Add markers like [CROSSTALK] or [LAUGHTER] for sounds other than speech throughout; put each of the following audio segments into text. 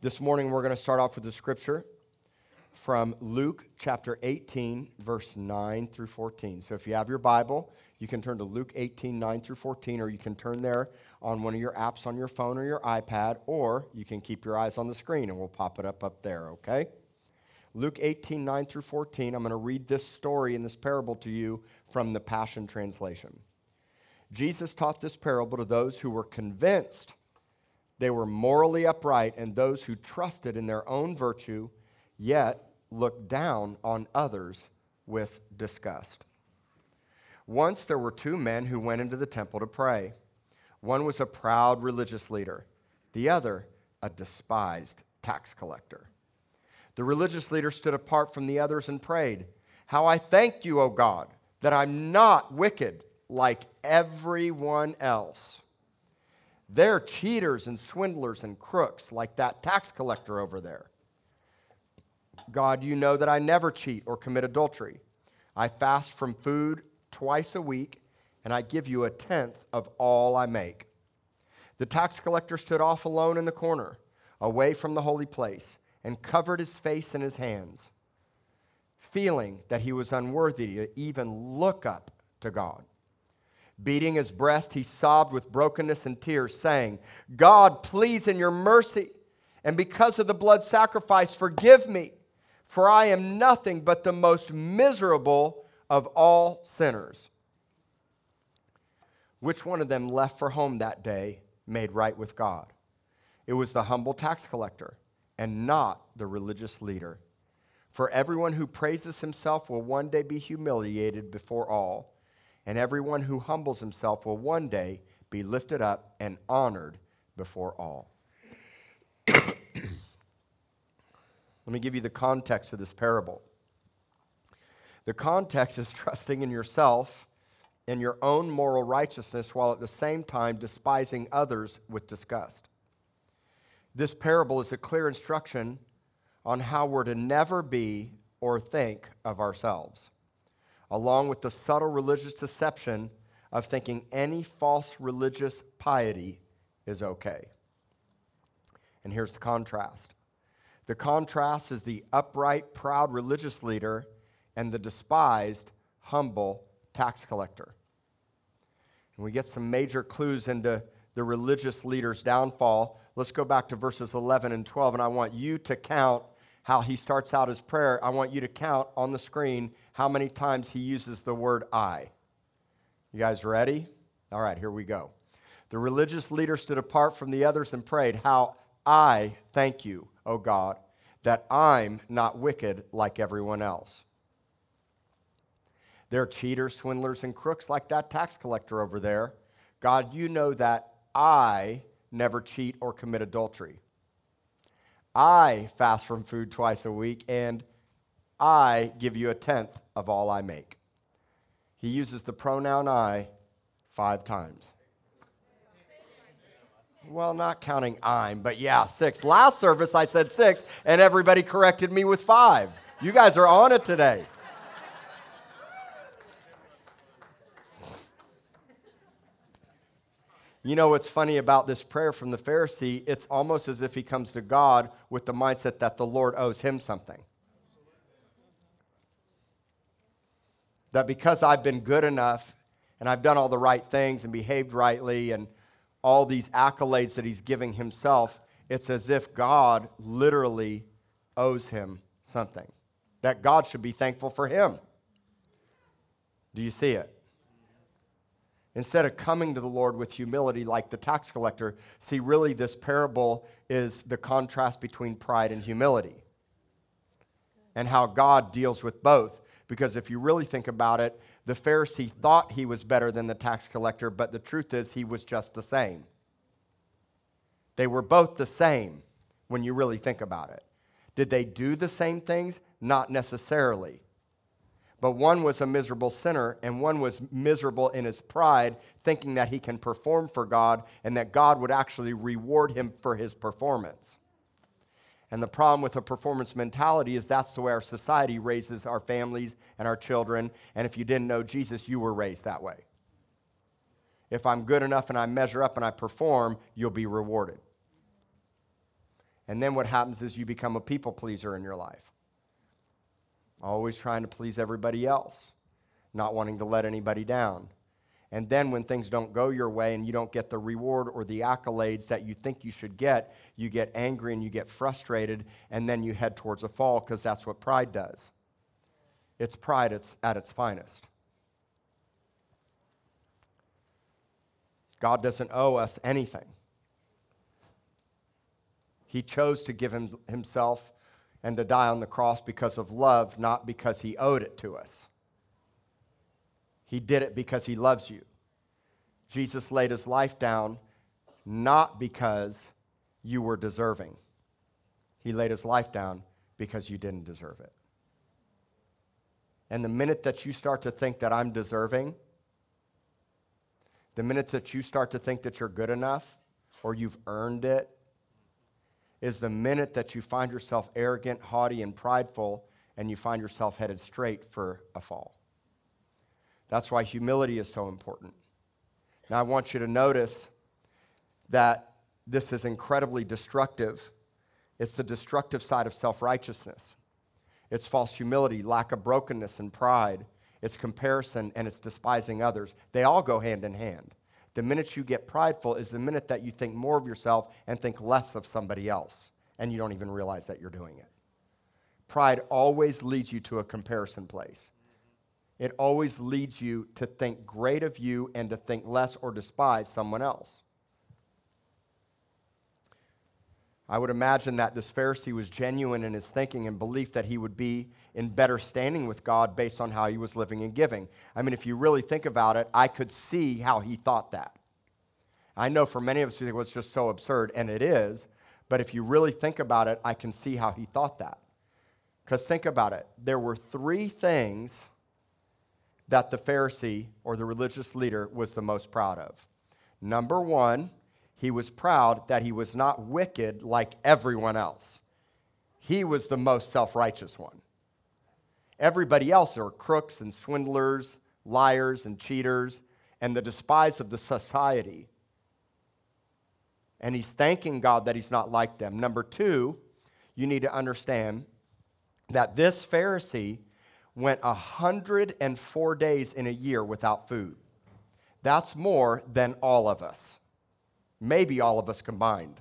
This morning, we're going to start off with the scripture from Luke chapter 18, verse 9 through 14. So if you have your Bible, you can turn to Luke 18, 9 through 14, or you can turn there on one of your apps on your phone or your iPad, or you can keep your eyes on the screen and we'll pop it up up there, okay? Luke 18, 9 through 14. I'm going to read this story and this parable to you from the Passion Translation. Jesus taught this parable to those who were convinced they were morally upright and those who trusted in their own virtue, yet looked down on others with disgust. Once there were two men who went into the temple to pray. One was a proud religious leader, the other, a despised tax collector. The religious leader stood apart from the others and prayed, How I thank you, O God, that I'm not wicked like everyone else. They're cheaters and swindlers and crooks like that tax collector over there. God, you know that I never cheat or commit adultery. I fast from food twice a week, and I give you a tenth of all I make. The tax collector stood off alone in the corner, away from the holy place, and covered his face in his hands, feeling that he was unworthy to even look up to God. Beating his breast, he sobbed with brokenness and tears, saying, God, please, in your mercy, and because of the blood sacrifice, forgive me, for I am nothing but the most miserable of all sinners. Which one of them left for home that day made right with God? It was the humble tax collector and not the religious leader. For everyone who praises himself will one day be humiliated before all and everyone who humbles himself will one day be lifted up and honored before all. [COUGHS] Let me give you the context of this parable. The context is trusting in yourself and your own moral righteousness while at the same time despising others with disgust. This parable is a clear instruction on how we're to never be or think of ourselves along with the subtle religious deception of thinking any false religious piety is okay. And here's the contrast the contrast is the upright, proud religious leader and the despised, humble tax collector. And we get some major clues into the religious leader's downfall. Let's go back to verses 11 and 12, and I want you to count how he starts out his prayer, I want you to count on the screen how many times he uses the word I. You guys ready? All right, here we go. The religious leader stood apart from the others and prayed, How I thank you, O God, that I'm not wicked like everyone else. They're cheaters, swindlers, and crooks like that tax collector over there. God, you know that I never cheat or commit adultery. I fast from food twice a week, and I give you a tenth of all I make. He uses the pronoun I five times. Well, not counting I'm, but yeah, six. Last service I said six, and everybody corrected me with five. You guys are on it today. You know what's funny about this prayer from the Pharisee? It's almost as if he comes to God with the mindset that the Lord owes him something. That because I've been good enough and I've done all the right things and behaved rightly and all these accolades that he's giving himself, it's as if God literally owes him something. That God should be thankful for him. Do you see it? Instead of coming to the Lord with humility like the tax collector, see, really, this parable is the contrast between pride and humility and how God deals with both. Because if you really think about it, the Pharisee thought he was better than the tax collector, but the truth is he was just the same. They were both the same when you really think about it. Did they do the same things? Not necessarily. But one was a miserable sinner, and one was miserable in his pride, thinking that he can perform for God and that God would actually reward him for his performance. And the problem with a performance mentality is that's the way our society raises our families and our children. And if you didn't know Jesus, you were raised that way. If I'm good enough and I measure up and I perform, you'll be rewarded. And then what happens is you become a people pleaser in your life. Always trying to please everybody else, not wanting to let anybody down. And then when things don't go your way and you don't get the reward or the accolades that you think you should get, you get angry and you get frustrated, and then you head towards a fall because that's what pride does. It's pride at its finest. God doesn't owe us anything. He chose to give him, himself and to die on the cross because of love, not because he owed it to us. He did it because he loves you. Jesus laid his life down not because you were deserving. He laid his life down because you didn't deserve it. And the minute that you start to think that I'm deserving, the minute that you start to think that you're good enough or you've earned it, is the minute that you find yourself arrogant, haughty, and prideful, and you find yourself headed straight for a fall. That's why humility is so important. Now, I want you to notice that this is incredibly destructive. It's the destructive side of self righteousness. It's false humility, lack of brokenness, and pride. It's comparison and it's despising others. They all go hand in hand. The minute you get prideful is the minute that you think more of yourself and think less of somebody else, and you don't even realize that you're doing it. Pride always leads you to a comparison place. It always leads you to think great of you and to think less or despise someone else. I would imagine that this Pharisee was genuine in his thinking and belief that he would be in better standing with God based on how he was living and giving. I mean, if you really think about it, I could see how he thought that. I know for many of us, well, it's just so absurd, and it is, but if you really think about it, I can see how he thought that. Because think about it there were three things that the Pharisee or the religious leader was the most proud of. Number one, he was proud that he was not wicked like everyone else. He was the most self righteous one. Everybody else are crooks and swindlers, liars and cheaters, and the despised of the society. And he's thanking God that he's not like them. Number two, you need to understand that this Pharisee went 104 days in a year without food. That's more than all of us, maybe all of us combined.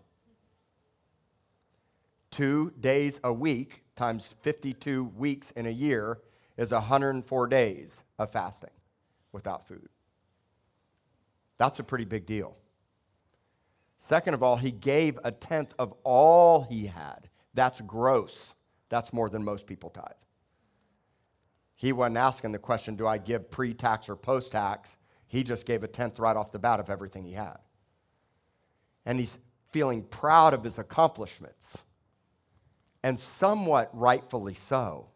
Two days a week times 52 weeks in a year is 104 days of fasting without food. That's a pretty big deal. Second of all, he gave a tenth of all he had. That's gross. That's more than most people tithe. He wasn't asking the question, do I give pre tax or post tax? He just gave a tenth right off the bat of everything he had. And he's feeling proud of his accomplishments, and somewhat rightfully so.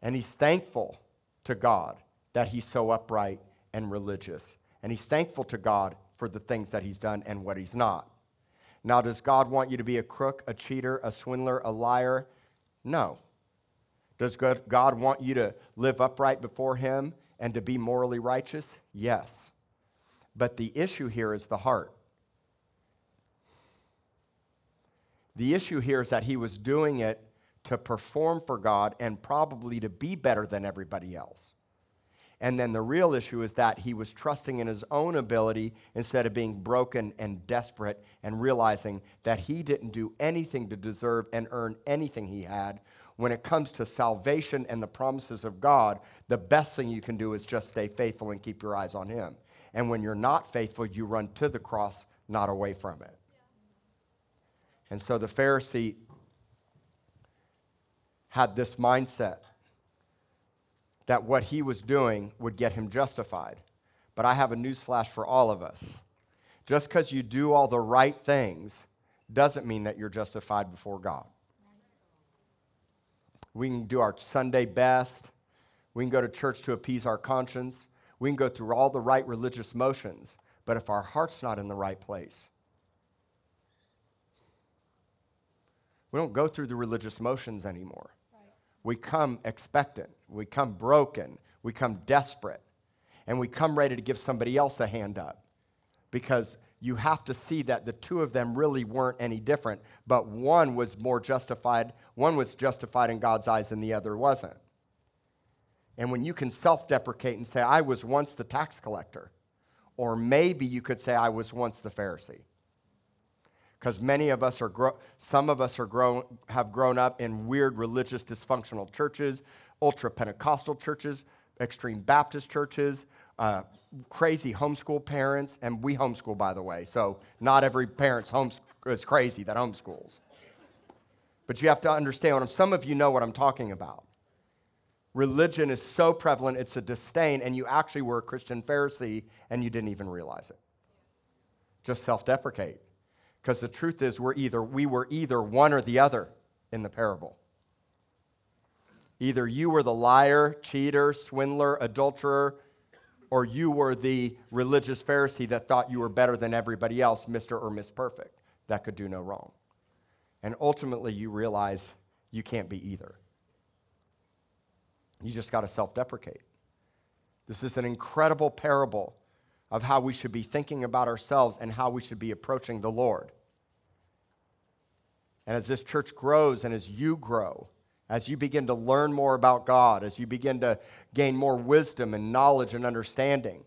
And he's thankful to God that he's so upright and religious. And he's thankful to God for the things that he's done and what he's not. Now, does God want you to be a crook, a cheater, a swindler, a liar? No. Does God want you to live upright before Him and to be morally righteous? Yes. But the issue here is the heart. The issue here is that he was doing it to perform for God and probably to be better than everybody else. And then the real issue is that he was trusting in his own ability instead of being broken and desperate and realizing that he didn't do anything to deserve and earn anything he had. When it comes to salvation and the promises of God, the best thing you can do is just stay faithful and keep your eyes on him. And when you're not faithful, you run to the cross, not away from it. And so the Pharisee had this mindset that what he was doing would get him justified. But I have a newsflash for all of us. Just because you do all the right things doesn't mean that you're justified before God. We can do our Sunday best. We can go to church to appease our conscience. We can go through all the right religious motions. But if our heart's not in the right place, we don't go through the religious motions anymore we come expectant, we come broken, we come desperate, and we come ready to give somebody else a hand up because you have to see that the two of them really weren't any different, but one was more justified, one was justified in God's eyes and the other wasn't. And when you can self deprecate and say, I was once the tax collector, or maybe you could say, I was once the Pharisee. Because many of us are, gro- some of us are grown, have grown up in weird religious dysfunctional churches, ultra Pentecostal churches, extreme Baptist churches, uh, crazy homeschool parents, and we homeschool, by the way. So not every parent's home is crazy that homeschools. But you have to understand, some of you know what I'm talking about. Religion is so prevalent, it's a disdain, and you actually were a Christian Pharisee and you didn't even realize it. Just self deprecate. Because the truth is, we're either, we were either one or the other in the parable. Either you were the liar, cheater, swindler, adulterer, or you were the religious Pharisee that thought you were better than everybody else, Mr. or Miss Perfect, that could do no wrong. And ultimately, you realize you can't be either. You just got to self deprecate. This is an incredible parable of how we should be thinking about ourselves and how we should be approaching the Lord. And as this church grows and as you grow, as you begin to learn more about God, as you begin to gain more wisdom and knowledge and understanding,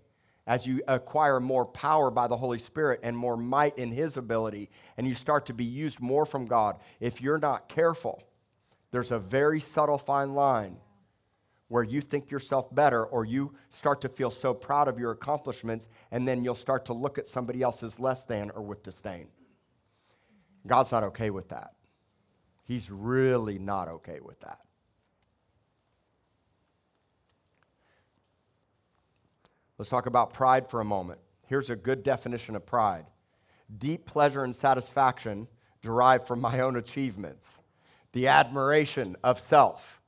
as you acquire more power by the Holy Spirit and more might in His ability, and you start to be used more from God, if you're not careful, there's a very subtle fine line where you think yourself better or you start to feel so proud of your accomplishments, and then you'll start to look at somebody else's less than or with disdain. God's not okay with that. He's really not okay with that. Let's talk about pride for a moment. Here's a good definition of pride deep pleasure and satisfaction derived from my own achievements, the admiration of self.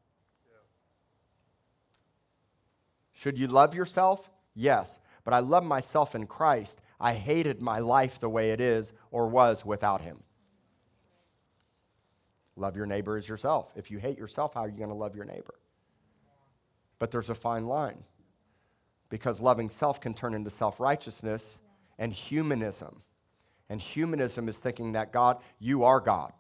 Should you love yourself? Yes. But I love myself in Christ. I hated my life the way it is or was without Him. Love your neighbor as yourself. If you hate yourself, how are you going to love your neighbor? But there's a fine line because loving self can turn into self righteousness and humanism. And humanism is thinking that God, you are God.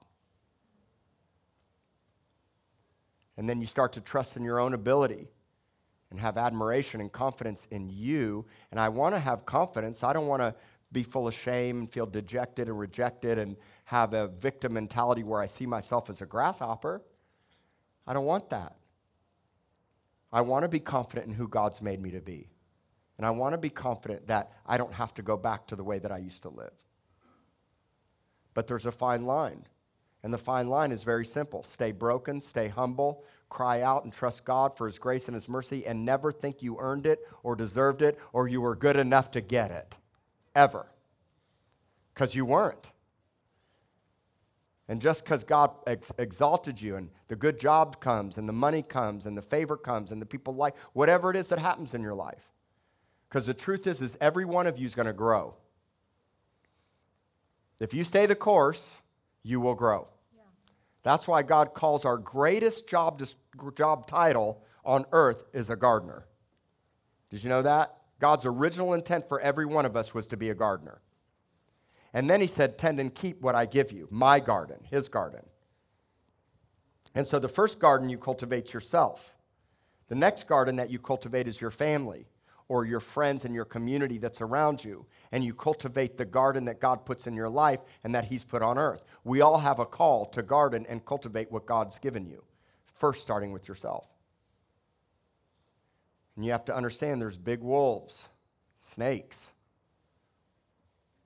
And then you start to trust in your own ability and have admiration and confidence in you. And I want to have confidence. I don't want to be full of shame and feel dejected and rejected and have a victim mentality where I see myself as a grasshopper. I don't want that. I want to be confident in who God's made me to be. And I want to be confident that I don't have to go back to the way that I used to live. But there's a fine line. And the fine line is very simple stay broken, stay humble, cry out and trust God for His grace and His mercy, and never think you earned it or deserved it or you were good enough to get it ever. Because you weren't. And just because God ex- exalted you and the good job comes and the money comes and the favor comes and the people like whatever it is that happens in your life. Because the truth is, is every one of you is going to grow. If you stay the course, you will grow. That's why God calls our greatest job, job title on earth is a gardener. Did you know that? God's original intent for every one of us was to be a gardener. And then he said, Tend and keep what I give you, my garden, his garden. And so the first garden you cultivate yourself. The next garden that you cultivate is your family or your friends and your community that's around you. And you cultivate the garden that God puts in your life and that He's put on earth. We all have a call to garden and cultivate what God's given you, first starting with yourself. And you have to understand there's big wolves, snakes,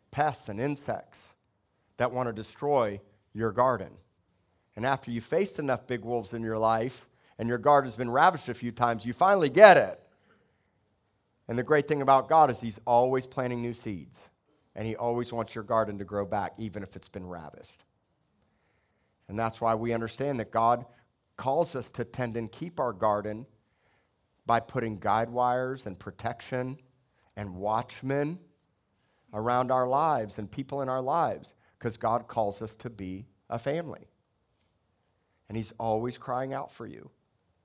pests, and insects that want to destroy your garden. And after you've faced enough big wolves in your life and your garden has been ravished a few times, you finally get it. And the great thing about God is He's always planting new seeds. And He always wants your garden to grow back, even if it's been ravished. And that's why we understand that God calls us to tend and keep our garden by putting guide wires and protection and watchmen around our lives and people in our lives because God calls us to be a family. And He's always crying out for you.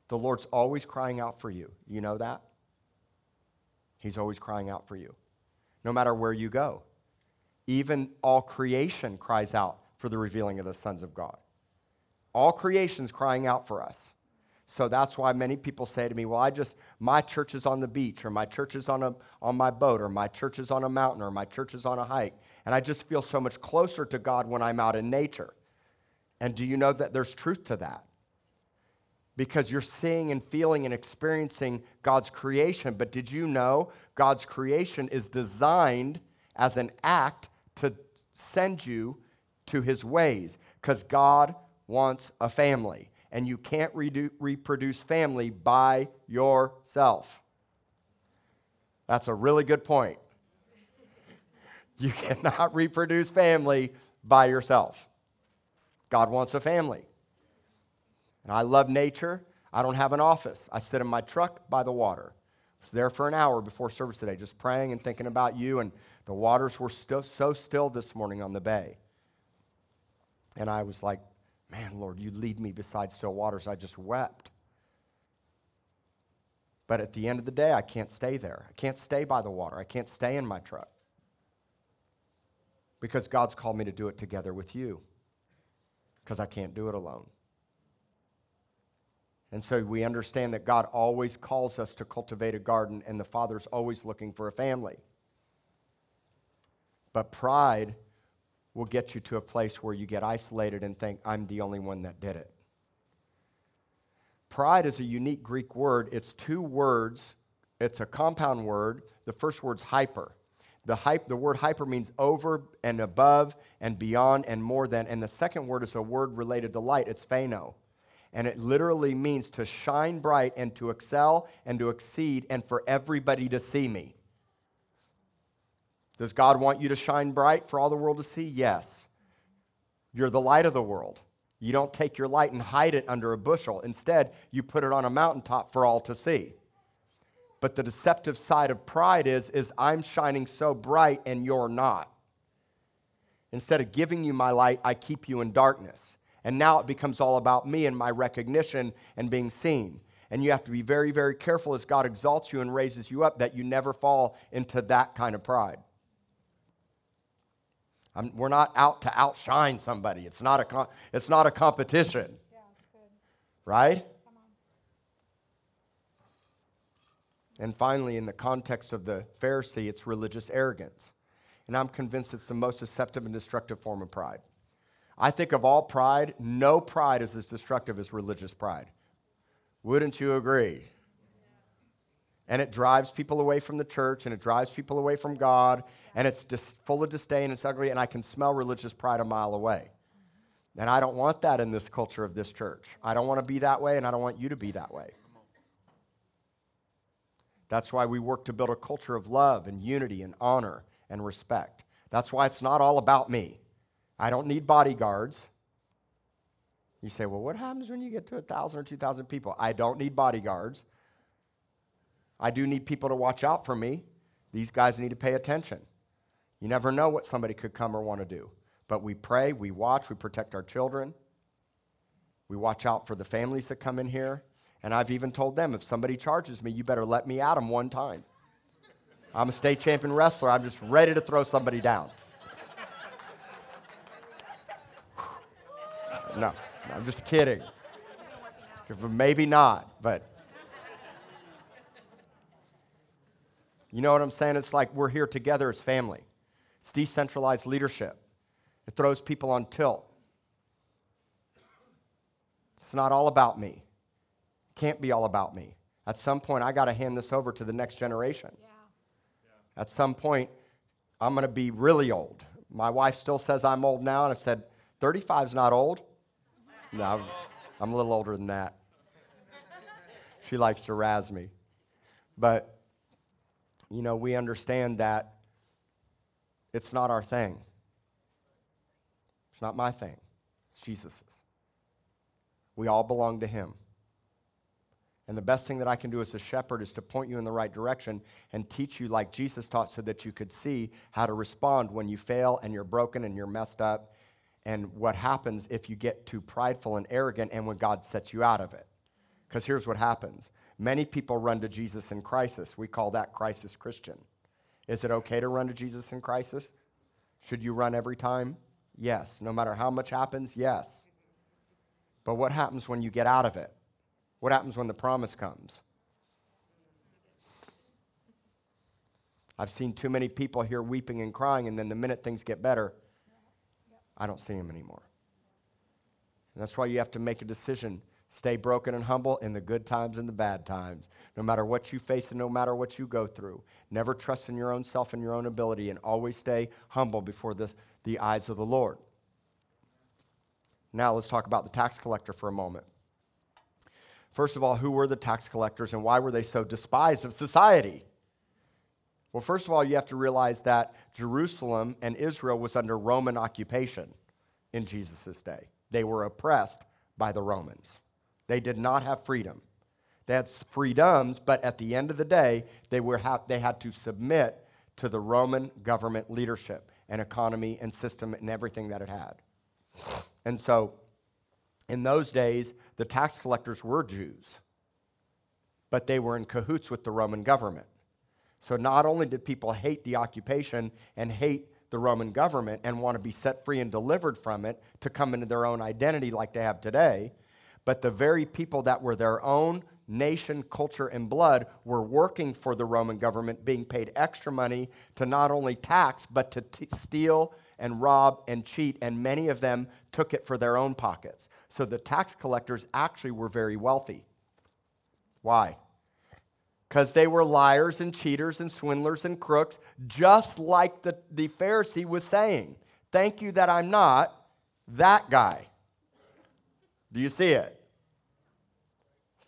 The Lord's always crying out for you. You know that? He's always crying out for you, no matter where you go. even all creation cries out for the revealing of the sons of God. All creation's crying out for us. So that's why many people say to me, Well, I just, my church is on the beach, or my church is on, a, on my boat, or my church is on a mountain, or my church is on a hike. And I just feel so much closer to God when I'm out in nature. And do you know that there's truth to that? Because you're seeing and feeling and experiencing God's creation. But did you know God's creation is designed as an act to send you to his ways? Because God wants a family and you can't redo, reproduce family by yourself. That's a really good point. [LAUGHS] You cannot reproduce family by yourself. God wants a family. And I love nature. I don't have an office. I sit in my truck by the water. I was there for an hour before service today, just praying and thinking about you. And the waters were still so still this morning on the bay. And I was like, Man, Lord, you lead me beside still waters. I just wept. But at the end of the day, I can't stay there. I can't stay by the water. I can't stay in my truck. Because God's called me to do it together with you. Because I can't do it alone. And so we understand that God always calls us to cultivate a garden, and the Father's always looking for a family. But pride will get you to a place where you get isolated and think, I'm the only one that did it. Pride is a unique Greek word. It's two words, it's a compound word. The first word's hyper. The, hype, the word hyper means over and above and beyond and more than. And the second word is a word related to light. It's phano. And it literally means to shine bright and to excel and to exceed and for everybody to see me. Does God want you to shine bright for all the world to see? Yes. You're the light of the world. You don't take your light and hide it under a bushel. Instead, you put it on a mountaintop for all to see. But the deceptive side of pride is, is I'm shining so bright and you're not. Instead of giving you my light, I keep you in darkness. And now it becomes all about me and my recognition and being seen. And you have to be very, very careful as God exalts you and raises you up that you never fall into that kind of pride. I'm, we're not out to outshine somebody. It's not a, it's not a competition. Yeah, right? And finally, in the context of the Pharisee, it's religious arrogance. And I'm convinced it's the most deceptive and destructive form of pride. I think of all pride, no pride is as destructive as religious pride. Wouldn't you agree? And it drives people away from the church and it drives people away from God and it's dis- full of disdain, it's ugly, and I can smell religious pride a mile away. And I don't want that in this culture of this church. I don't want to be that way, and I don't want you to be that way. That's why we work to build a culture of love and unity and honor and respect. That's why it's not all about me. I don't need bodyguards. You say, well, what happens when you get to 1,000 or 2,000 people? I don't need bodyguards. I do need people to watch out for me. These guys need to pay attention. You never know what somebody could come or want to do. But we pray, we watch, we protect our children. We watch out for the families that come in here. And I've even told them if somebody charges me, you better let me at them one time. I'm a state champion wrestler. I'm just ready to throw somebody down. No, I'm just kidding. Maybe not, but you know what I'm saying? It's like we're here together as family. It's decentralized leadership. It throws people on tilt. It's not all about me. It can't be all about me. At some point, I got to hand this over to the next generation. Yeah. Yeah. At some point, I'm going to be really old. My wife still says I'm old now, and I said, 35 is not old. No, I'm a little older than that. She likes to razz me. But, you know, we understand that it's not our thing. It's not my thing. It's Jesus's. We all belong to Him. And the best thing that I can do as a shepherd is to point you in the right direction and teach you like Jesus taught so that you could see how to respond when you fail and you're broken and you're messed up and what happens if you get too prideful and arrogant and when God sets you out of it. Because here's what happens many people run to Jesus in crisis. We call that crisis Christian. Is it okay to run to Jesus in crisis? Should you run every time? Yes. No matter how much happens? Yes. But what happens when you get out of it? What happens when the promise comes? I've seen too many people here weeping and crying, and then the minute things get better, I don't see him anymore. And that's why you have to make a decision. Stay broken and humble in the good times and the bad times. No matter what you face and no matter what you go through. Never trust in your own self and your own ability, and always stay humble before the, the eyes of the Lord. Now let's talk about the tax collector for a moment. First of all, who were the tax collectors and why were they so despised of society? Well, first of all, you have to realize that Jerusalem and Israel was under Roman occupation in Jesus' day. They were oppressed by the Romans. They did not have freedom. They had freedoms, but at the end of the day, they, were ha- they had to submit to the Roman government leadership and economy and system and everything that it had. And so, in those days, the tax collectors were Jews, but they were in cahoots with the Roman government. So not only did people hate the occupation and hate the Roman government and want to be set free and delivered from it to come into their own identity like they have today, but the very people that were their own nation, culture, and blood were working for the Roman government, being paid extra money to not only tax, but to t- steal and rob and cheat, and many of them took it for their own pockets. So the tax collectors actually were very wealthy. Why? Because they were liars and cheaters and swindlers and crooks, just like the, the Pharisee was saying. Thank you that I'm not that guy. Do you see it?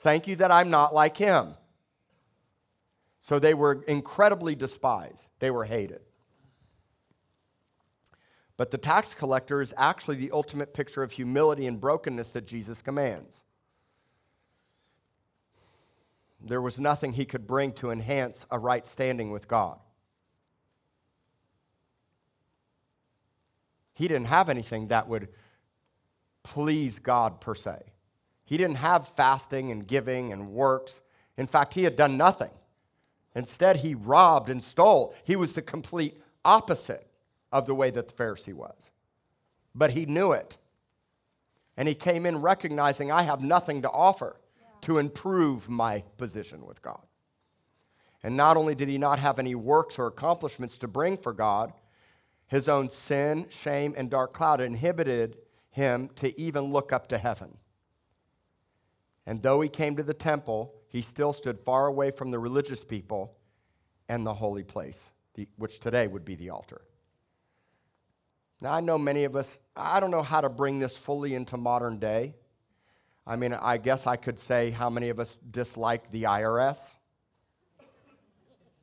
Thank you that I'm not like him. So they were incredibly despised, they were hated. But the tax collector is actually the ultimate picture of humility and brokenness that Jesus commands there was nothing he could bring to enhance a right standing with God. He didn't have anything that would please God per se. He didn't have fasting and giving and works. In fact, he had done nothing. Instead, he robbed and stole. He was the complete opposite of the way that the Pharisee was. But he knew it. And he came in recognizing, I have nothing to offer to improve my position with God. And not only did he not have any works or accomplishments to bring for God, his own sin, shame, and dark cloud inhibited him to even look up to heaven. And though he came to the temple, he still stood far away from the religious people and the holy place, which today would be the altar. Now, I know many of us, I don't know how to bring this fully into modern day. I mean, I guess I could say how many of us dislike the IRS?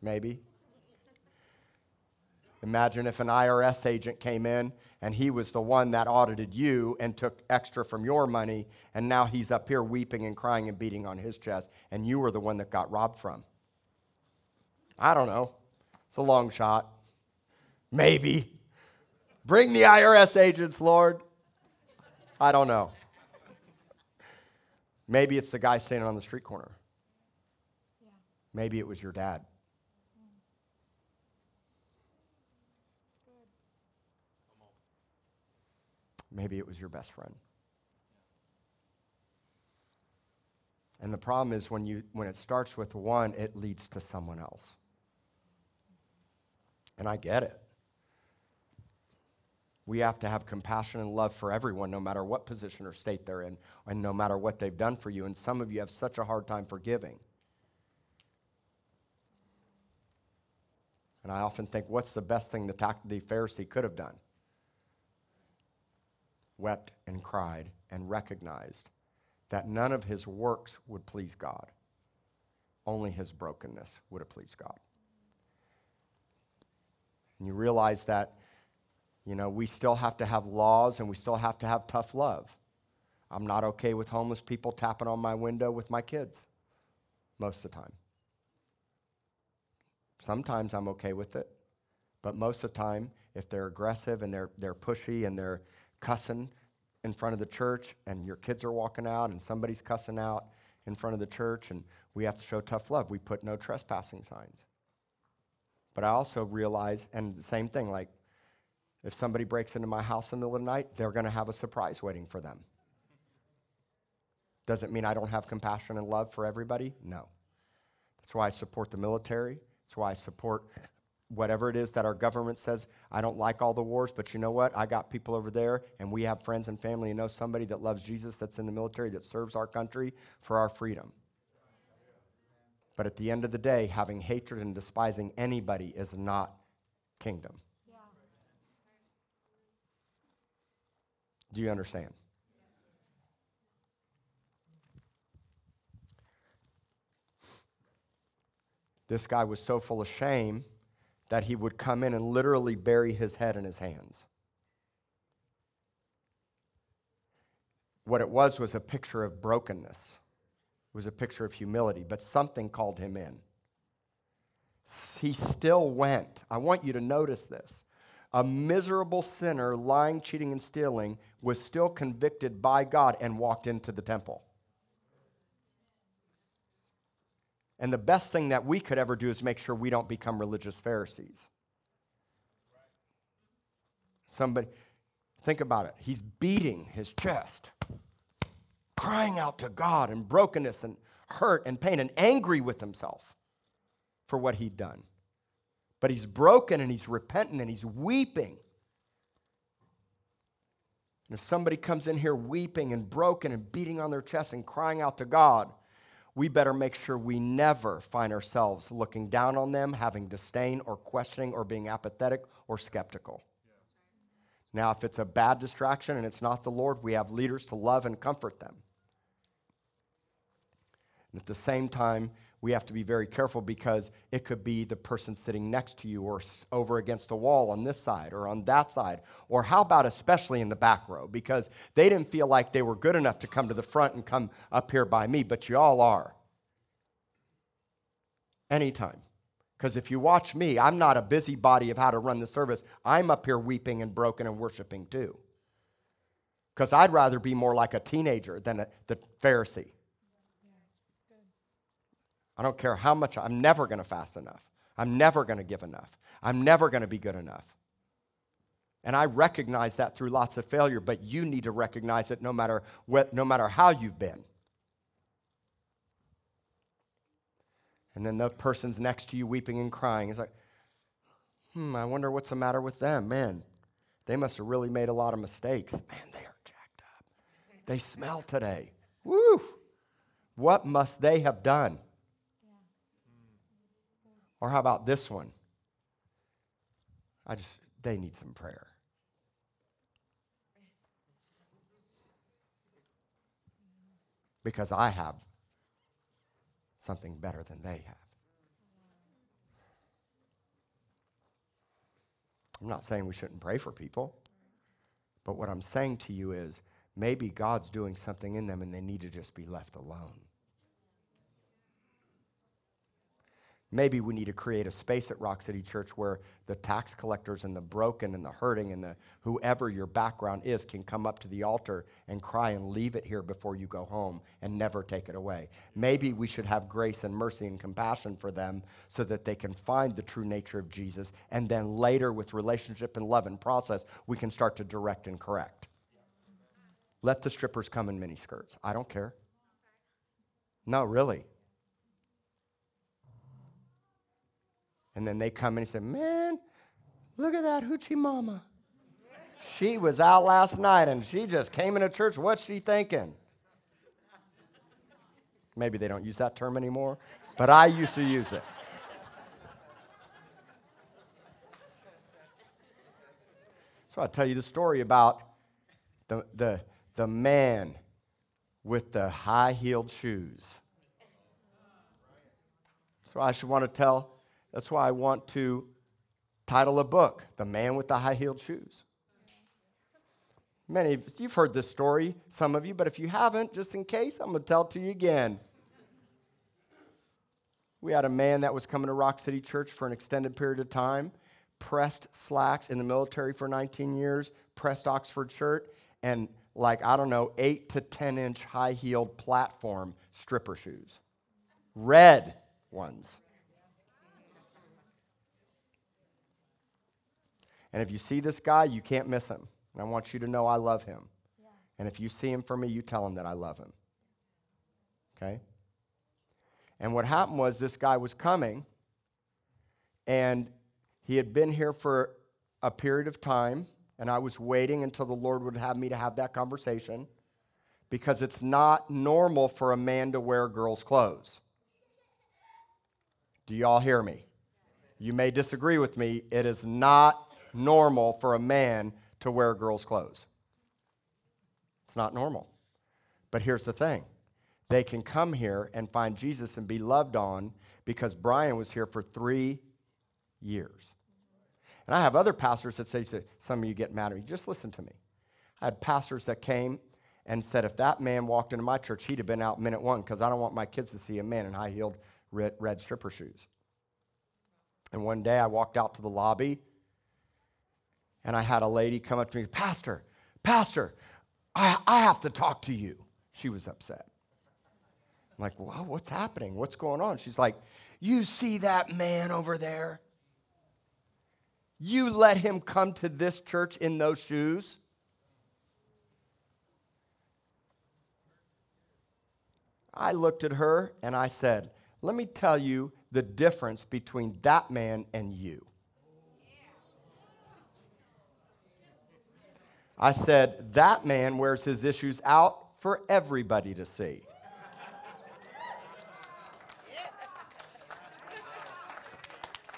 Maybe. Imagine if an IRS agent came in and he was the one that audited you and took extra from your money, and now he's up here weeping and crying and beating on his chest, and you were the one that got robbed from. I don't know. It's a long shot. Maybe. Bring the IRS agents, Lord. I don't know. Maybe it's the guy standing on the street corner. Yeah. Maybe it was your dad. Maybe it was your best friend. And the problem is when, you, when it starts with one, it leads to someone else. And I get it. We have to have compassion and love for everyone, no matter what position or state they're in, and no matter what they've done for you. And some of you have such a hard time forgiving. And I often think, what's the best thing the, the Pharisee could have done? Wept and cried and recognized that none of his works would please God, only his brokenness would have pleased God. And you realize that you know, we still have to have laws and we still have to have tough love. I'm not okay with homeless people tapping on my window with my kids most of the time. Sometimes I'm okay with it, but most of the time, if they're aggressive and they're, they're pushy and they're cussing in front of the church and your kids are walking out and somebody's cussing out in front of the church and we have to show tough love, we put no trespassing signs. But I also realize, and the same thing, like If somebody breaks into my house in the middle of the night, they're going to have a surprise waiting for them. Does it mean I don't have compassion and love for everybody? No. That's why I support the military. That's why I support whatever it is that our government says. I don't like all the wars, but you know what? I got people over there, and we have friends and family and know somebody that loves Jesus that's in the military that serves our country for our freedom. But at the end of the day, having hatred and despising anybody is not kingdom. Do you understand? This guy was so full of shame that he would come in and literally bury his head in his hands. What it was was a picture of brokenness. It was a picture of humility, but something called him in. He still went. I want you to notice this. A miserable sinner, lying, cheating, and stealing, was still convicted by God and walked into the temple. And the best thing that we could ever do is make sure we don't become religious Pharisees. Somebody, think about it. He's beating his chest, crying out to God in brokenness and hurt and pain and angry with himself for what he'd done. But he's broken and he's repentant and he's weeping. And if somebody comes in here weeping and broken and beating on their chest and crying out to God, we better make sure we never find ourselves looking down on them, having disdain or questioning or being apathetic or skeptical. Now, if it's a bad distraction and it's not the Lord, we have leaders to love and comfort them. And at the same time, we have to be very careful because it could be the person sitting next to you or over against the wall on this side or on that side. Or how about especially in the back row because they didn't feel like they were good enough to come to the front and come up here by me, but you all are. Anytime. Because if you watch me, I'm not a busybody of how to run the service. I'm up here weeping and broken and worshiping too. Because I'd rather be more like a teenager than a, the Pharisee. I don't care how much, I'm never going to fast enough. I'm never going to give enough. I'm never going to be good enough. And I recognize that through lots of failure, but you need to recognize it no matter, what, no matter how you've been. And then the person's next to you weeping and crying. is like, hmm, I wonder what's the matter with them. Man, they must have really made a lot of mistakes. Man, they are jacked up. They smell today. Woo! What must they have done? Or how about this one? I just, they need some prayer. Because I have something better than they have. I'm not saying we shouldn't pray for people, but what I'm saying to you is maybe God's doing something in them and they need to just be left alone. Maybe we need to create a space at Rock City Church where the tax collectors and the broken and the hurting and the whoever your background is can come up to the altar and cry and leave it here before you go home and never take it away. Maybe we should have grace and mercy and compassion for them so that they can find the true nature of Jesus and then later with relationship and love and process we can start to direct and correct. Let the strippers come in miniskirts. I don't care. No, really. And then they come in and say, Man, look at that hoochie mama. She was out last night and she just came into church. What's she thinking? Maybe they don't use that term anymore, but I used to use it. So I'll tell you the story about the, the, the man with the high heeled shoes. So I should want to tell that's why I want to title a book, The Man with the High Heeled Shoes. Many of you've heard this story, some of you, but if you haven't, just in case, I'm going to tell it to you again. We had a man that was coming to Rock City Church for an extended period of time, pressed slacks in the military for 19 years, pressed Oxford shirt, and like, I don't know, eight to 10 inch high heeled platform stripper shoes. Red ones. And if you see this guy, you can't miss him. And I want you to know I love him. Yeah. And if you see him for me, you tell him that I love him. Okay? And what happened was this guy was coming, and he had been here for a period of time, and I was waiting until the Lord would have me to have that conversation because it's not normal for a man to wear girls' clothes. Do y'all hear me? You may disagree with me. It is not normal for a man to wear girls' clothes. It's not normal. But here's the thing they can come here and find Jesus and be loved on because Brian was here for three years. And I have other pastors that say, to some of you get mad at me, just listen to me. I had pastors that came and said, if that man walked into my church, he'd have been out minute one because I don't want my kids to see a man in high heeled red, red stripper shoes. And one day I walked out to the lobby and I had a lady come up to me, Pastor, Pastor, I, I have to talk to you. She was upset. I'm like, well, what's happening? What's going on? She's like, You see that man over there? You let him come to this church in those shoes? I looked at her and I said, Let me tell you the difference between that man and you. I said, That man wears his issues out for everybody to see.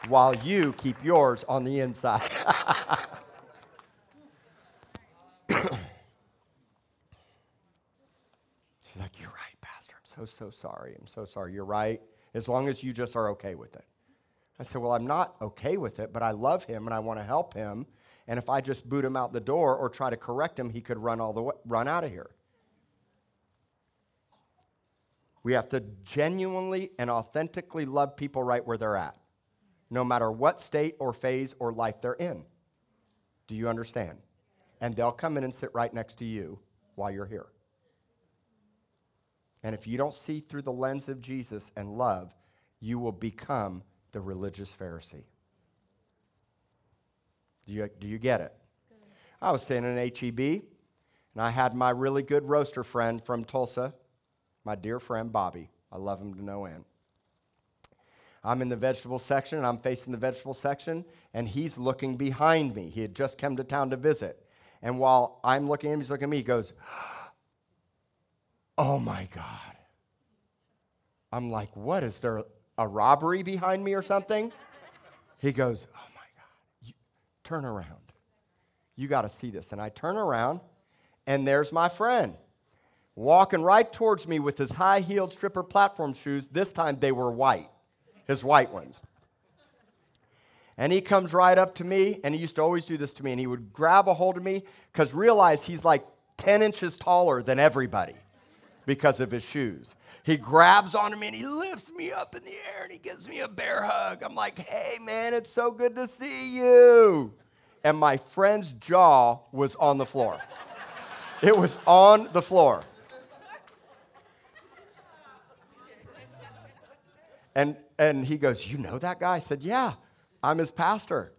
while you keep yours on the inside. [COUGHS] Like, You're right, Pastor. I'm so, so sorry. I'm so sorry. You're right, as long as you just are okay with it. I said, Well, I'm not okay with it, but I love him and I want to help him. And if I just boot him out the door or try to correct him, he could run all the way, run out of here. We have to genuinely and authentically love people right where they're at no matter what state or phase or life they're in. Do you understand? And they'll come in and sit right next to you while you're here. And if you don't see through the lens of Jesus and love, you will become the religious Pharisee. Do you, do you get it? I was staying in HEB, and I had my really good roaster friend from Tulsa, my dear friend Bobby. I love him to no end. I'm in the vegetable section and I'm facing the vegetable section, and he's looking behind me. He had just come to town to visit. And while I'm looking at him, he's looking at me, he goes, [GASPS] Oh my God. I'm like, What? Is there a robbery behind me or something? He goes, Oh turn around. You got to see this. And I turn around, and there's my friend walking right towards me with his high heeled stripper platform shoes. This time they were white his white ones. And he comes right up to me, and he used to always do this to me, and he would grab a hold of me because realize he's like 10 inches taller than everybody because of his shoes. He grabs onto me and he lifts me up in the air and he gives me a bear hug. I'm like, hey, man, it's so good to see you. And my friend's jaw was on the floor. It was on the floor. And and he goes, You know that guy? I said, Yeah, I'm his pastor.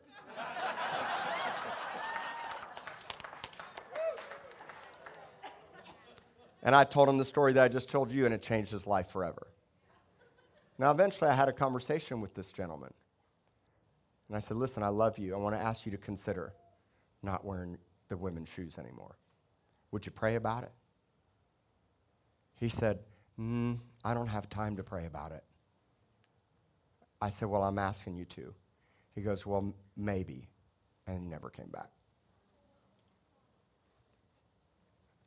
And I told him the story that I just told you, and it changed his life forever. Now, eventually, I had a conversation with this gentleman. And I said, Listen, I love you. I want to ask you to consider not wearing the women's shoes anymore. Would you pray about it? He said, mm, I don't have time to pray about it. I said, Well, I'm asking you to. He goes, Well, maybe. And he never came back.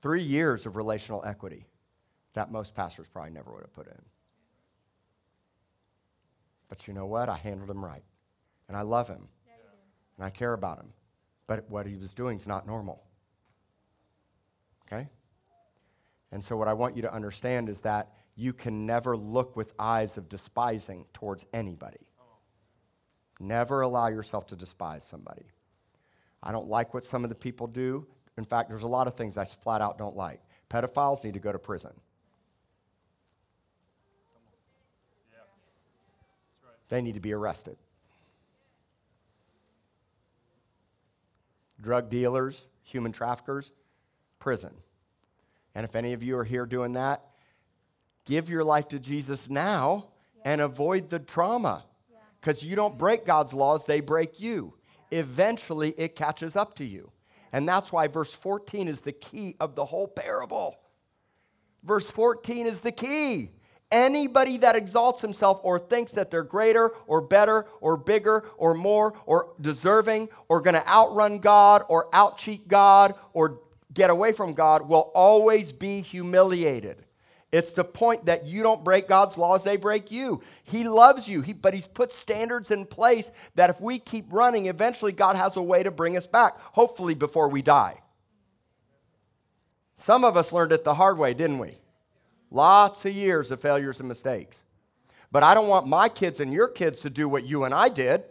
Three years of relational equity that most pastors probably never would have put in. But you know what? I handled him right. And I love him. Yeah, and I care about him. But what he was doing is not normal. Okay? And so, what I want you to understand is that you can never look with eyes of despising towards anybody. Never allow yourself to despise somebody. I don't like what some of the people do. In fact, there's a lot of things I flat out don't like. Pedophiles need to go to prison. They need to be arrested. drug dealers, human traffickers, prison. And if any of you are here doing that, give your life to Jesus now yeah. and avoid the trauma. Because yeah. you don't break God's laws, they break you. Eventually, it catches up to you. And that's why verse 14 is the key of the whole parable. Verse 14 is the key. Anybody that exalts himself or thinks that they're greater or better or bigger or more or deserving or going to outrun God or outcheat God or get away from God will always be humiliated. It's the point that you don't break God's laws, they break you. He loves you, he, but He's put standards in place that if we keep running, eventually God has a way to bring us back, hopefully before we die. Some of us learned it the hard way, didn't we? Lots of years of failures and mistakes. But I don't want my kids and your kids to do what you and I did.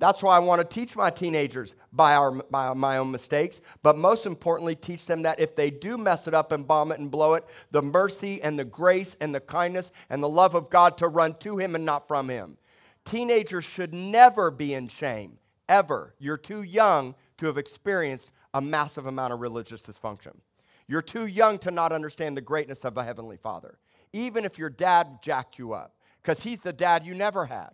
That's why I want to teach my teenagers by, our, by my own mistakes, but most importantly, teach them that if they do mess it up and bomb it and blow it, the mercy and the grace and the kindness and the love of God to run to Him and not from Him. Teenagers should never be in shame, ever. You're too young to have experienced a massive amount of religious dysfunction. You're too young to not understand the greatness of a Heavenly Father, even if your dad jacked you up, because He's the dad you never had.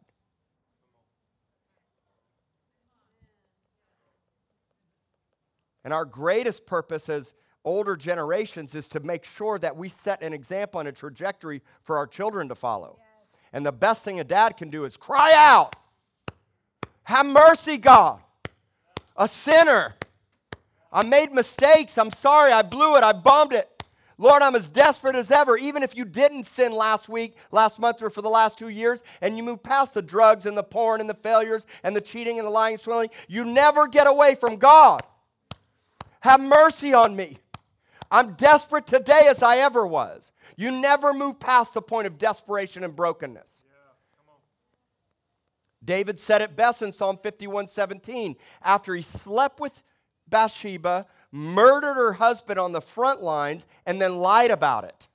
And our greatest purpose as older generations is to make sure that we set an example and a trajectory for our children to follow. Yes. And the best thing a dad can do is cry out, Have mercy, God. A sinner. I made mistakes. I'm sorry. I blew it. I bombed it. Lord, I'm as desperate as ever. Even if you didn't sin last week, last month, or for the last two years, and you move past the drugs and the porn and the failures and the cheating and the lying, swilling, you never get away from God. Have mercy on me. I'm desperate today as I ever was. You never move past the point of desperation and brokenness. David said it best in Psalm 51 17. After he slept with Bathsheba, murdered her husband on the front lines, and then lied about it.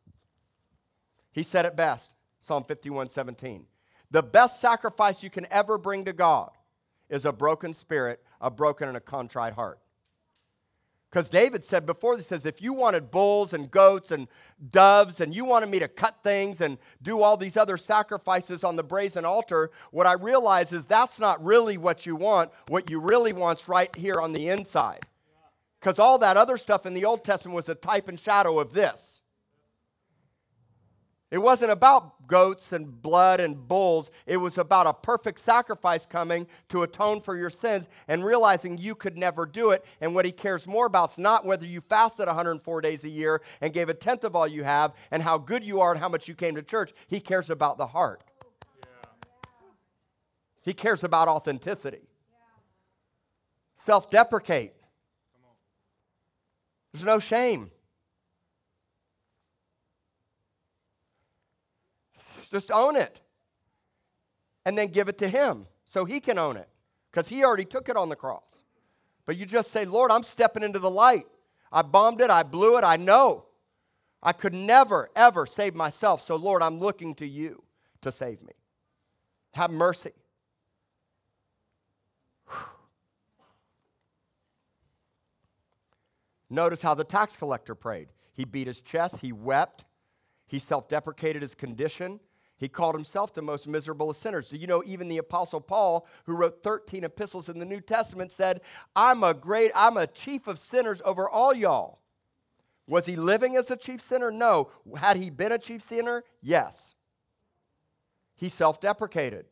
He said it best Psalm 51 17. The best sacrifice you can ever bring to God is a broken spirit, a broken and a contrite heart. Because David said before, he says, if you wanted bulls and goats and doves and you wanted me to cut things and do all these other sacrifices on the brazen altar, what I realize is that's not really what you want. What you really want's right here on the inside. Because all that other stuff in the Old Testament was a type and shadow of this. It wasn't about goats and blood and bulls. It was about a perfect sacrifice coming to atone for your sins and realizing you could never do it. And what he cares more about is not whether you fasted 104 days a year and gave a tenth of all you have and how good you are and how much you came to church. He cares about the heart. Yeah. He cares about authenticity. Yeah. Self deprecate. There's no shame. Just own it. And then give it to Him so He can own it because He already took it on the cross. But you just say, Lord, I'm stepping into the light. I bombed it, I blew it, I know. I could never, ever save myself. So, Lord, I'm looking to you to save me. Have mercy. Notice how the tax collector prayed. He beat his chest, he wept, he self deprecated his condition, he called himself the most miserable of sinners. Do you know even the apostle Paul, who wrote 13 epistles in the New Testament, said, "I'm a great I'm a chief of sinners over all y'all." Was he living as a chief sinner? No. Had he been a chief sinner? Yes. He self-deprecated.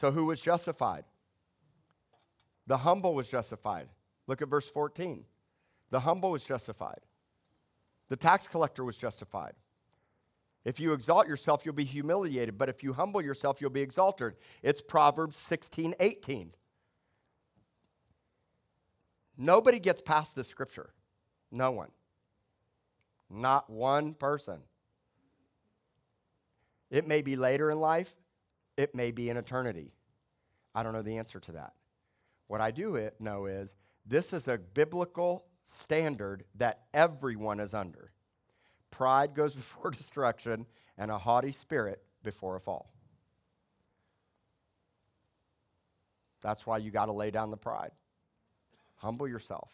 So who was justified? The humble was justified. Look at verse 14. The humble was justified. The tax collector was justified. If you exalt yourself, you'll be humiliated, but if you humble yourself, you'll be exalted. It's Proverbs 16, 18. Nobody gets past this scripture. No one. Not one person. It may be later in life, it may be in eternity. I don't know the answer to that. What I do know is this is a biblical standard that everyone is under. Pride goes [LAUGHS] before destruction, and a haughty spirit before a fall. That's why you got to lay down the pride. Humble yourself.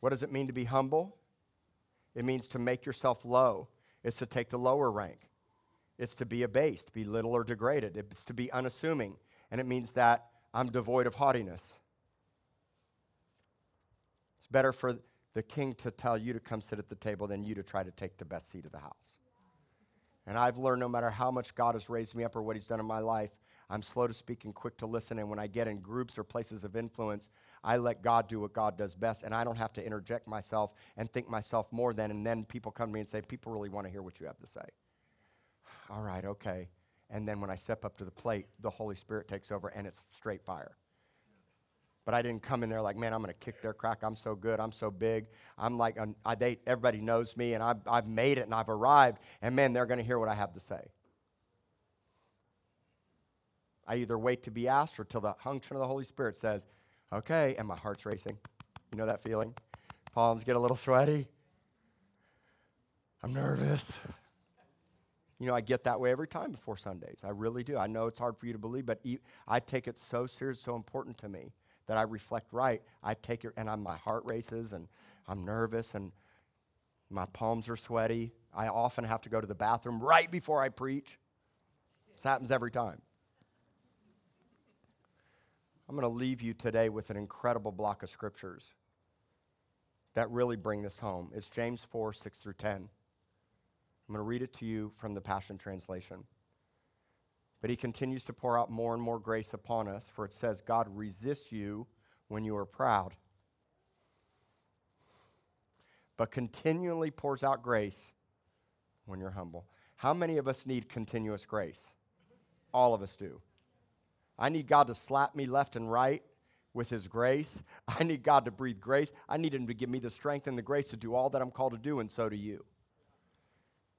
What does it mean to be humble? It means to make yourself low. It's to take the lower rank. It's to be abased, be little or degraded. It's to be unassuming. And it means that I'm devoid of haughtiness. It's better for the king to tell you to come sit at the table than you to try to take the best seat of the house. And I've learned no matter how much God has raised me up or what he's done in my life, I'm slow to speak and quick to listen. And when I get in groups or places of influence, I let God do what God does best. And I don't have to interject myself and think myself more than. And then people come to me and say, People really want to hear what you have to say. All right, okay. And then when I step up to the plate, the Holy Spirit takes over and it's straight fire. But I didn't come in there like, man, I'm going to kick their crack. I'm so good. I'm so big. I'm like, I, they, everybody knows me and I've, I've made it and I've arrived. And man, they're going to hear what I have to say. I either wait to be asked or till the unction of the Holy Spirit says, okay, and my heart's racing. You know that feeling? Palms get a little sweaty. I'm nervous. You know, I get that way every time before Sundays. I really do. I know it's hard for you to believe, but I take it so serious, so important to me that I reflect right. I take it, and I'm, my heart races, and I'm nervous, and my palms are sweaty. I often have to go to the bathroom right before I preach. This happens every time. I'm going to leave you today with an incredible block of scriptures that really bring this home. It's James 4 6 through 10. I'm going to read it to you from the Passion Translation. But he continues to pour out more and more grace upon us, for it says, God resists you when you are proud, but continually pours out grace when you're humble. How many of us need continuous grace? All of us do. I need God to slap me left and right with His grace. I need God to breathe grace. I need Him to give me the strength and the grace to do all that I'm called to do, and so do you.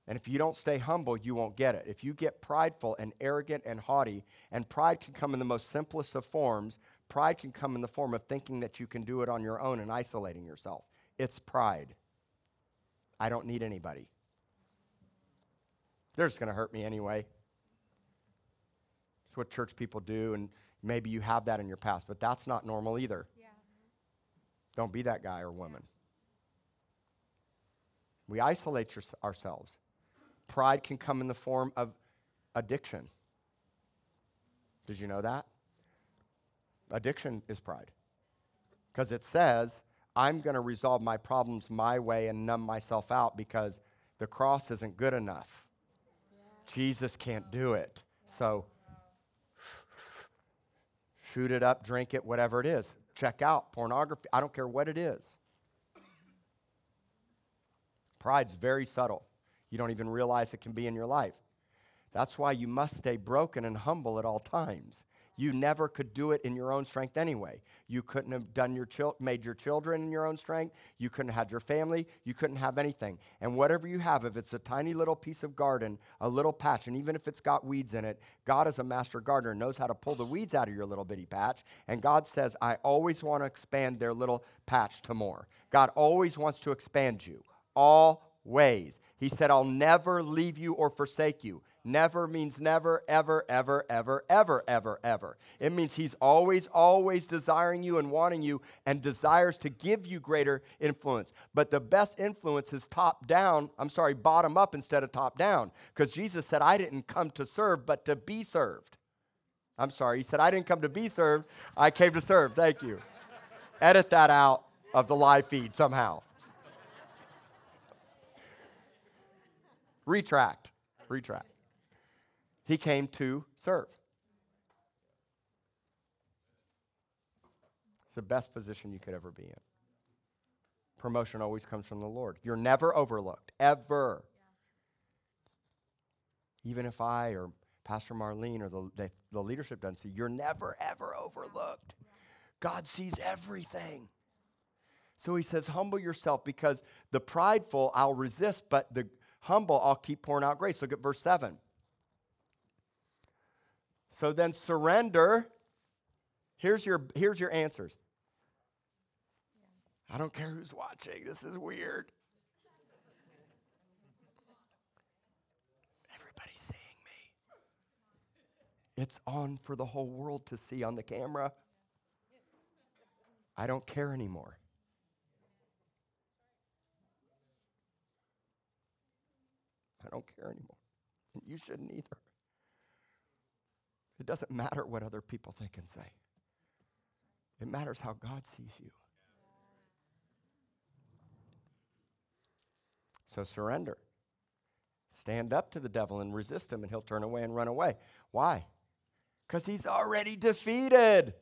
And if you don't stay humble, you won't get it. If you get prideful and arrogant and haughty, and pride can come in the most simplest of forms, pride can come in the form of thinking that you can do it on your own and isolating yourself. It's pride. I don't need anybody. They're just going to hurt me anyway. It's what church people do, and maybe you have that in your past, but that's not normal either. Yeah. Don't be that guy or woman. We isolate your, ourselves. Pride can come in the form of addiction. Did you know that? Addiction is pride. Because it says, I'm going to resolve my problems my way and numb myself out because the cross isn't good enough. Jesus can't do it. So shoot it up, drink it, whatever it is. Check out pornography. I don't care what it is. Pride's very subtle. You don't even realize it can be in your life. That's why you must stay broken and humble at all times. You never could do it in your own strength anyway. You couldn't have done your chil- made your children in your own strength. You couldn't have had your family. You couldn't have anything. And whatever you have, if it's a tiny little piece of garden, a little patch, and even if it's got weeds in it, God is a master gardener, knows how to pull the weeds out of your little bitty patch. And God says, I always want to expand their little patch to more. God always wants to expand you, always. He said, I'll never leave you or forsake you. Never means never, ever, ever, ever, ever, ever, ever. It means He's always, always desiring you and wanting you and desires to give you greater influence. But the best influence is top down, I'm sorry, bottom up instead of top down. Because Jesus said, I didn't come to serve, but to be served. I'm sorry, He said, I didn't come to be served, I came to serve. Thank you. Edit that out of the live feed somehow. Retract. Retract. He came to serve. It's the best position you could ever be in. Promotion always comes from the Lord. You're never overlooked, ever. Even if I or Pastor Marlene or the, the, the leadership doesn't see, you're never, ever overlooked. God sees everything. So he says, humble yourself because the prideful I'll resist, but the humble I'll keep pouring out grace. Look at verse 7. So then surrender. Here's your, here's your answers. I don't care who's watching. This is weird. Everybody's seeing me. It's on for the whole world to see on the camera. I don't care anymore. I don't care anymore. And you shouldn't either. It doesn't matter what other people think and say, it matters how God sees you. So surrender. Stand up to the devil and resist him, and he'll turn away and run away. Why? Because he's already defeated.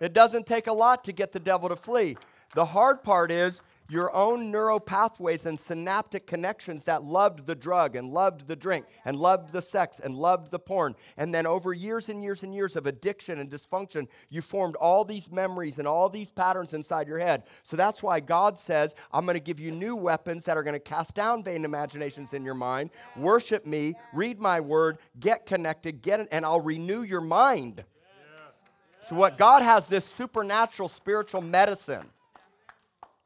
It doesn't take a lot to get the devil to flee. The hard part is your own neural pathways and synaptic connections that loved the drug and loved the drink and loved the sex and loved the porn. And then over years and years and years of addiction and dysfunction, you formed all these memories and all these patterns inside your head. So that's why God says, I'm going to give you new weapons that are going to cast down vain imaginations in your mind. Worship me, read my word, get connected, get it, and I'll renew your mind. So, what God has this supernatural spiritual medicine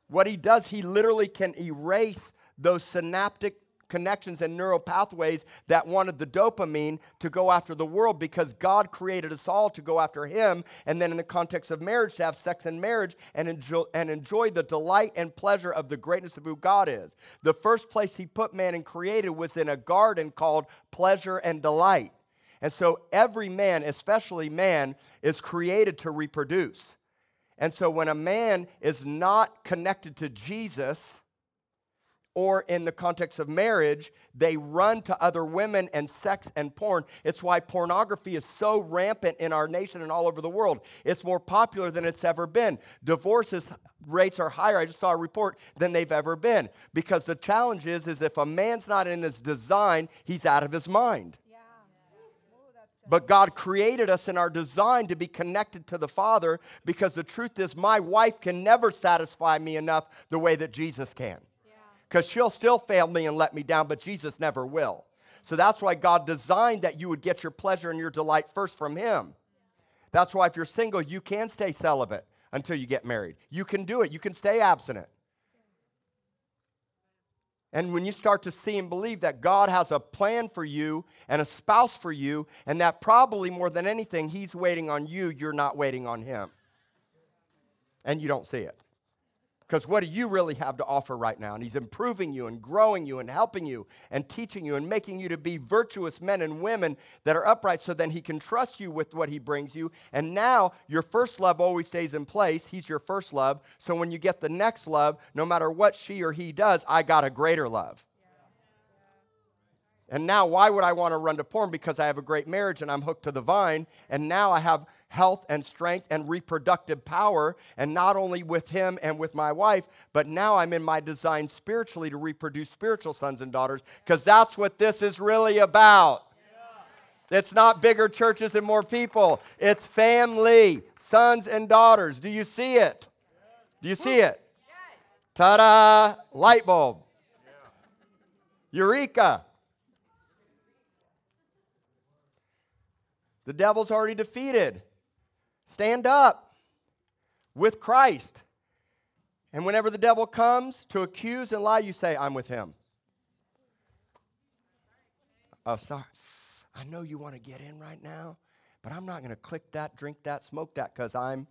what he does, he literally can erase those synaptic connections and neural pathways that wanted the dopamine to go after the world because God created us all to go after Him. And then, in the context of marriage, to have sex in marriage and enjoy, and enjoy the delight and pleasure of the greatness of who God is. The first place He put man and created was in a garden called pleasure and delight. And so, every man, especially man, is created to reproduce. And so when a man is not connected to Jesus, or in the context of marriage, they run to other women and sex and porn. It's why pornography is so rampant in our nation and all over the world. It's more popular than it's ever been. Divorces rates are higher, I just saw a report, than they've ever been. Because the challenge is, is if a man's not in his design, he's out of his mind. But God created us in our design to be connected to the Father because the truth is, my wife can never satisfy me enough the way that Jesus can. Because yeah. she'll still fail me and let me down, but Jesus never will. So that's why God designed that you would get your pleasure and your delight first from Him. That's why if you're single, you can stay celibate until you get married. You can do it, you can stay abstinent. And when you start to see and believe that God has a plan for you and a spouse for you, and that probably more than anything, He's waiting on you, you're not waiting on Him. And you don't see it. Because what do you really have to offer right now? And he's improving you and growing you and helping you and teaching you and making you to be virtuous men and women that are upright so then he can trust you with what he brings you. And now your first love always stays in place. He's your first love. So when you get the next love, no matter what she or he does, I got a greater love. And now, why would I want to run to porn? Because I have a great marriage and I'm hooked to the vine. And now I have health and strength and reproductive power, and not only with him and with my wife, but now I'm in my design spiritually to reproduce spiritual sons and daughters, because that's what this is really about. It's not bigger churches and more people, it's family, sons and daughters. Do you see it? Do you see it? Ta da! Light bulb. Eureka. The devil's already defeated. Stand up with Christ. And whenever the devil comes to accuse and lie, you say, I'm with him. Oh, sorry. I know you want to get in right now, but I'm not going to click that, drink that, smoke that because I'm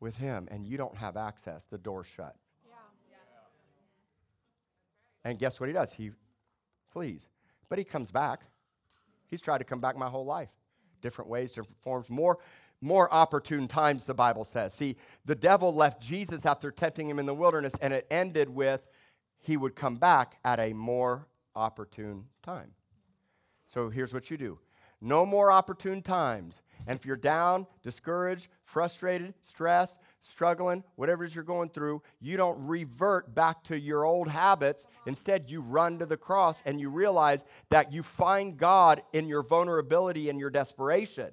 with him and you don't have access. The door's shut. Yeah. And guess what he does? He flees. But he comes back. He's tried to come back my whole life. Different ways, different forms, more more opportune times, the Bible says. See, the devil left Jesus after tempting him in the wilderness, and it ended with he would come back at a more opportune time. So here's what you do no more opportune times. And if you're down, discouraged, frustrated, stressed, struggling, whatever it is you're going through, you don't revert back to your old habits. Instead, you run to the cross and you realize that you find God in your vulnerability and your desperation.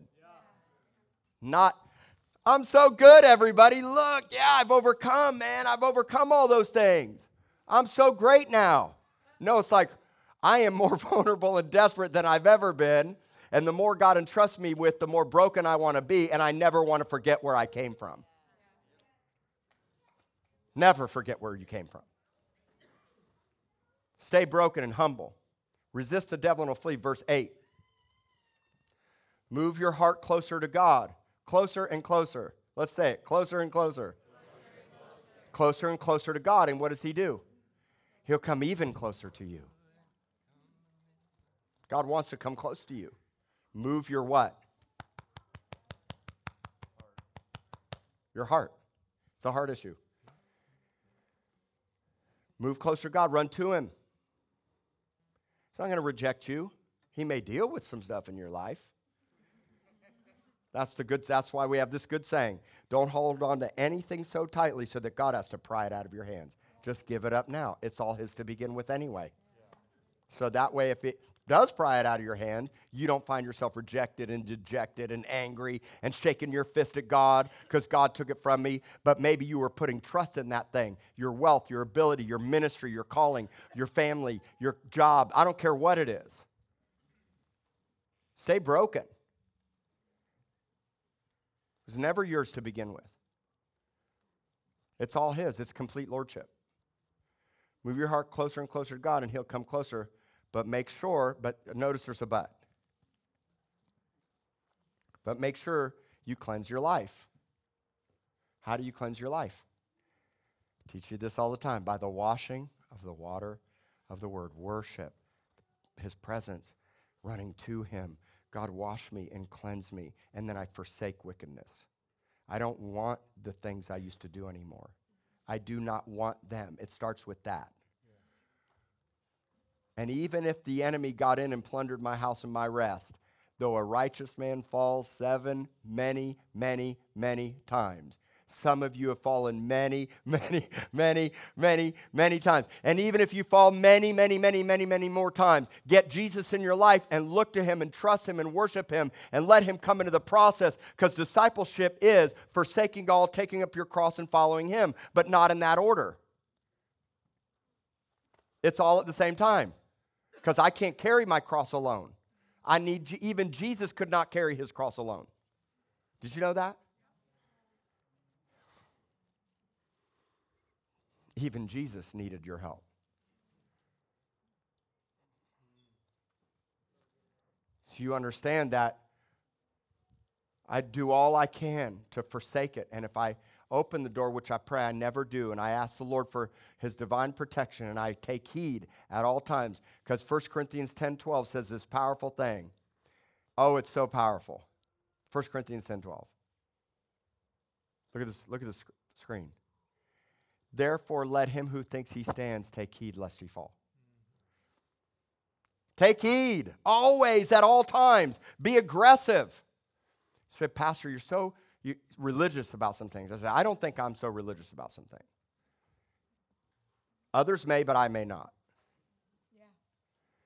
Not, I'm so good, everybody. Look, yeah, I've overcome, man. I've overcome all those things. I'm so great now. No, it's like, I am more [LAUGHS] vulnerable and desperate than I've ever been. And the more God entrusts me with, the more broken I want to be, and I never want to forget where I came from. Never forget where you came from. Stay broken and humble. Resist the devil and he'll flee. Verse 8. Move your heart closer to God. Closer and closer. Let's say it closer and closer. Closer and closer to God. And what does He do? He'll come even closer to you. God wants to come close to you. Move your what? Your heart. It's a heart issue. Move closer to God, run to Him. He's not going to reject you. He may deal with some stuff in your life. That's the good that's why we have this good saying. Don't hold on to anything so tightly so that God has to pry it out of your hands. Just give it up now. It's all his to begin with anyway. So that way if it does pry it out of your hands, you don't find yourself rejected and dejected and angry and shaking your fist at God because God took it from me. But maybe you were putting trust in that thing your wealth, your ability, your ministry, your calling, your family, your job. I don't care what it is. Stay broken. Was never yours to begin with. It's all His, it's complete lordship. Move your heart closer and closer to God, and He'll come closer. But make sure, but notice there's a but. But make sure you cleanse your life. How do you cleanse your life? I teach you this all the time by the washing of the water of the word. Worship, His presence, running to Him, God, wash me and cleanse me, and then I forsake wickedness. I don't want the things I used to do anymore. I do not want them. It starts with that. And even if the enemy got in and plundered my house and my rest, though a righteous man falls seven, many, many, many times, some of you have fallen many, [LAUGHS] many, many, many, many times. And even if you fall many, many, many, many, many more times, get Jesus in your life and look to him and trust him and worship him and let him come into the process because discipleship is forsaking all, taking up your cross and following him, but not in that order. It's all at the same time because I can't carry my cross alone. I need, even Jesus could not carry his cross alone. Did you know that? Even Jesus needed your help. So you understand that I do all I can to forsake it. And if I open the door, which I pray I never do, and I ask the Lord for his divine protection, and I take heed at all times, because 1 Corinthians 10 12 says this powerful thing. Oh, it's so powerful. 1 Corinthians 10 12. Look at this, look at this screen. Therefore, let him who thinks he stands take heed lest he fall. Take heed, always, at all times. Be aggressive. Say, Pastor, you're so you, religious about some things. I said, I don't think I'm so religious about some things. Others may, but I may not. Yeah.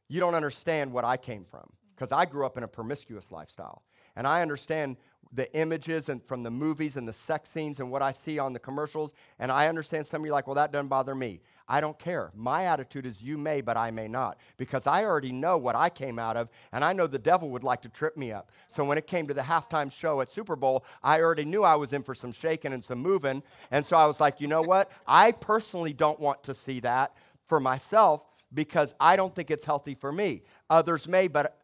You don't understand what I came from because I grew up in a promiscuous lifestyle. And I understand the images and from the movies and the sex scenes and what I see on the commercials. And I understand some of you like, well, that doesn't bother me. I don't care. My attitude is you may, but I may not. Because I already know what I came out of, and I know the devil would like to trip me up. So when it came to the halftime show at Super Bowl, I already knew I was in for some shaking and some moving. And so I was like, you know what? I personally don't want to see that for myself because I don't think it's healthy for me. Others may, but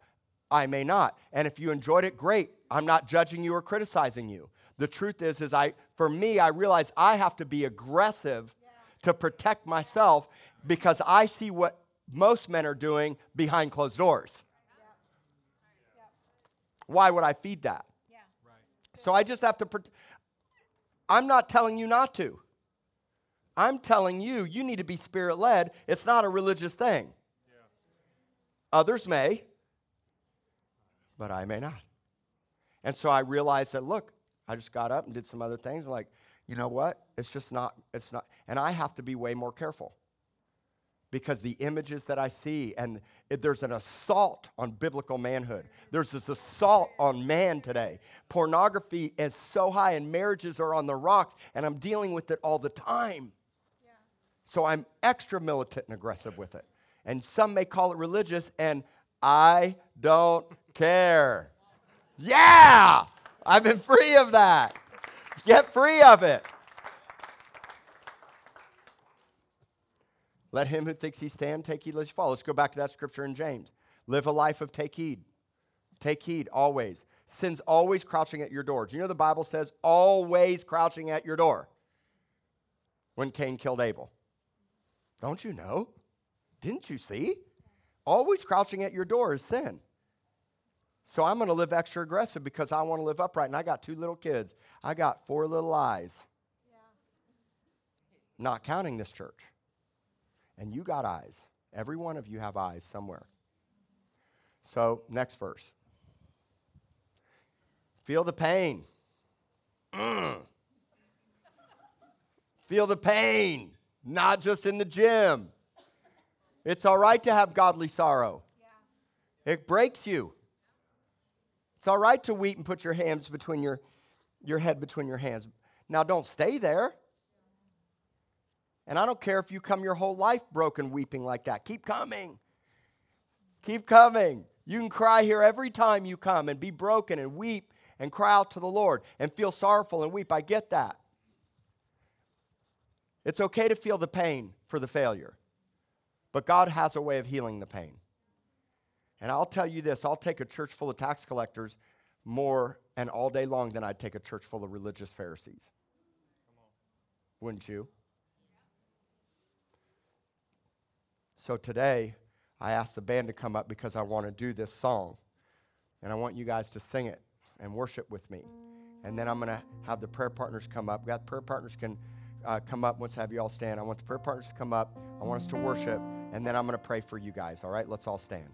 I may not. And if you enjoyed it, great. I'm not judging you or criticizing you. The truth is, is I, for me, I realize I have to be aggressive yeah. to protect myself because I see what most men are doing behind closed doors. Yeah. Yeah. Why would I feed that? So I just have to. I'm not telling you not to. I'm telling you, you need to be spirit led. It's not a religious thing. Others may, but I may not. And so I realized that, look, I just got up and did some other things. I'm like, you know what? It's just not, it's not. And I have to be way more careful because the images that I see, and it, there's an assault on biblical manhood. There's this assault on man today. Pornography is so high, and marriages are on the rocks, and I'm dealing with it all the time. Yeah. So I'm extra militant and aggressive with it. And some may call it religious, and I don't care. Yeah, I've been free of that. Get free of it. Let him who thinks he stand take heed lest he fall. Let's go back to that scripture in James. Live a life of take heed. Take heed always. Sin's always crouching at your door. Do you know the Bible says always crouching at your door when Cain killed Abel? Don't you know? Didn't you see? Always crouching at your door is sin. So I'm going to live extra aggressive because I want to live upright. And I got two little kids. I got four little eyes. Yeah. Not counting this church. And you got eyes. Every one of you have eyes somewhere. So, next verse. Feel the pain. Mm. Feel the pain, not just in the gym. It's all right to have godly sorrow. Yeah. It breaks you. It's all right to weep and put your hands between your, your head between your hands. Now, don't stay there. And I don't care if you come your whole life broken, weeping like that. Keep coming. Keep coming. You can cry here every time you come and be broken and weep and cry out to the Lord and feel sorrowful and weep. I get that. It's okay to feel the pain for the failure, but God has a way of healing the pain. And I'll tell you this I'll take a church full of tax collectors more and all day long than I'd take a church full of religious Pharisees. Wouldn't you? So today, I asked the band to come up because I want to do this song. And I want you guys to sing it and worship with me. And then I'm going to have the prayer partners come up. We got prayer partners can uh, come up. Let's have you all stand. I want the prayer partners to come up. I want us to worship. And then I'm going to pray for you guys. All right? Let's all stand.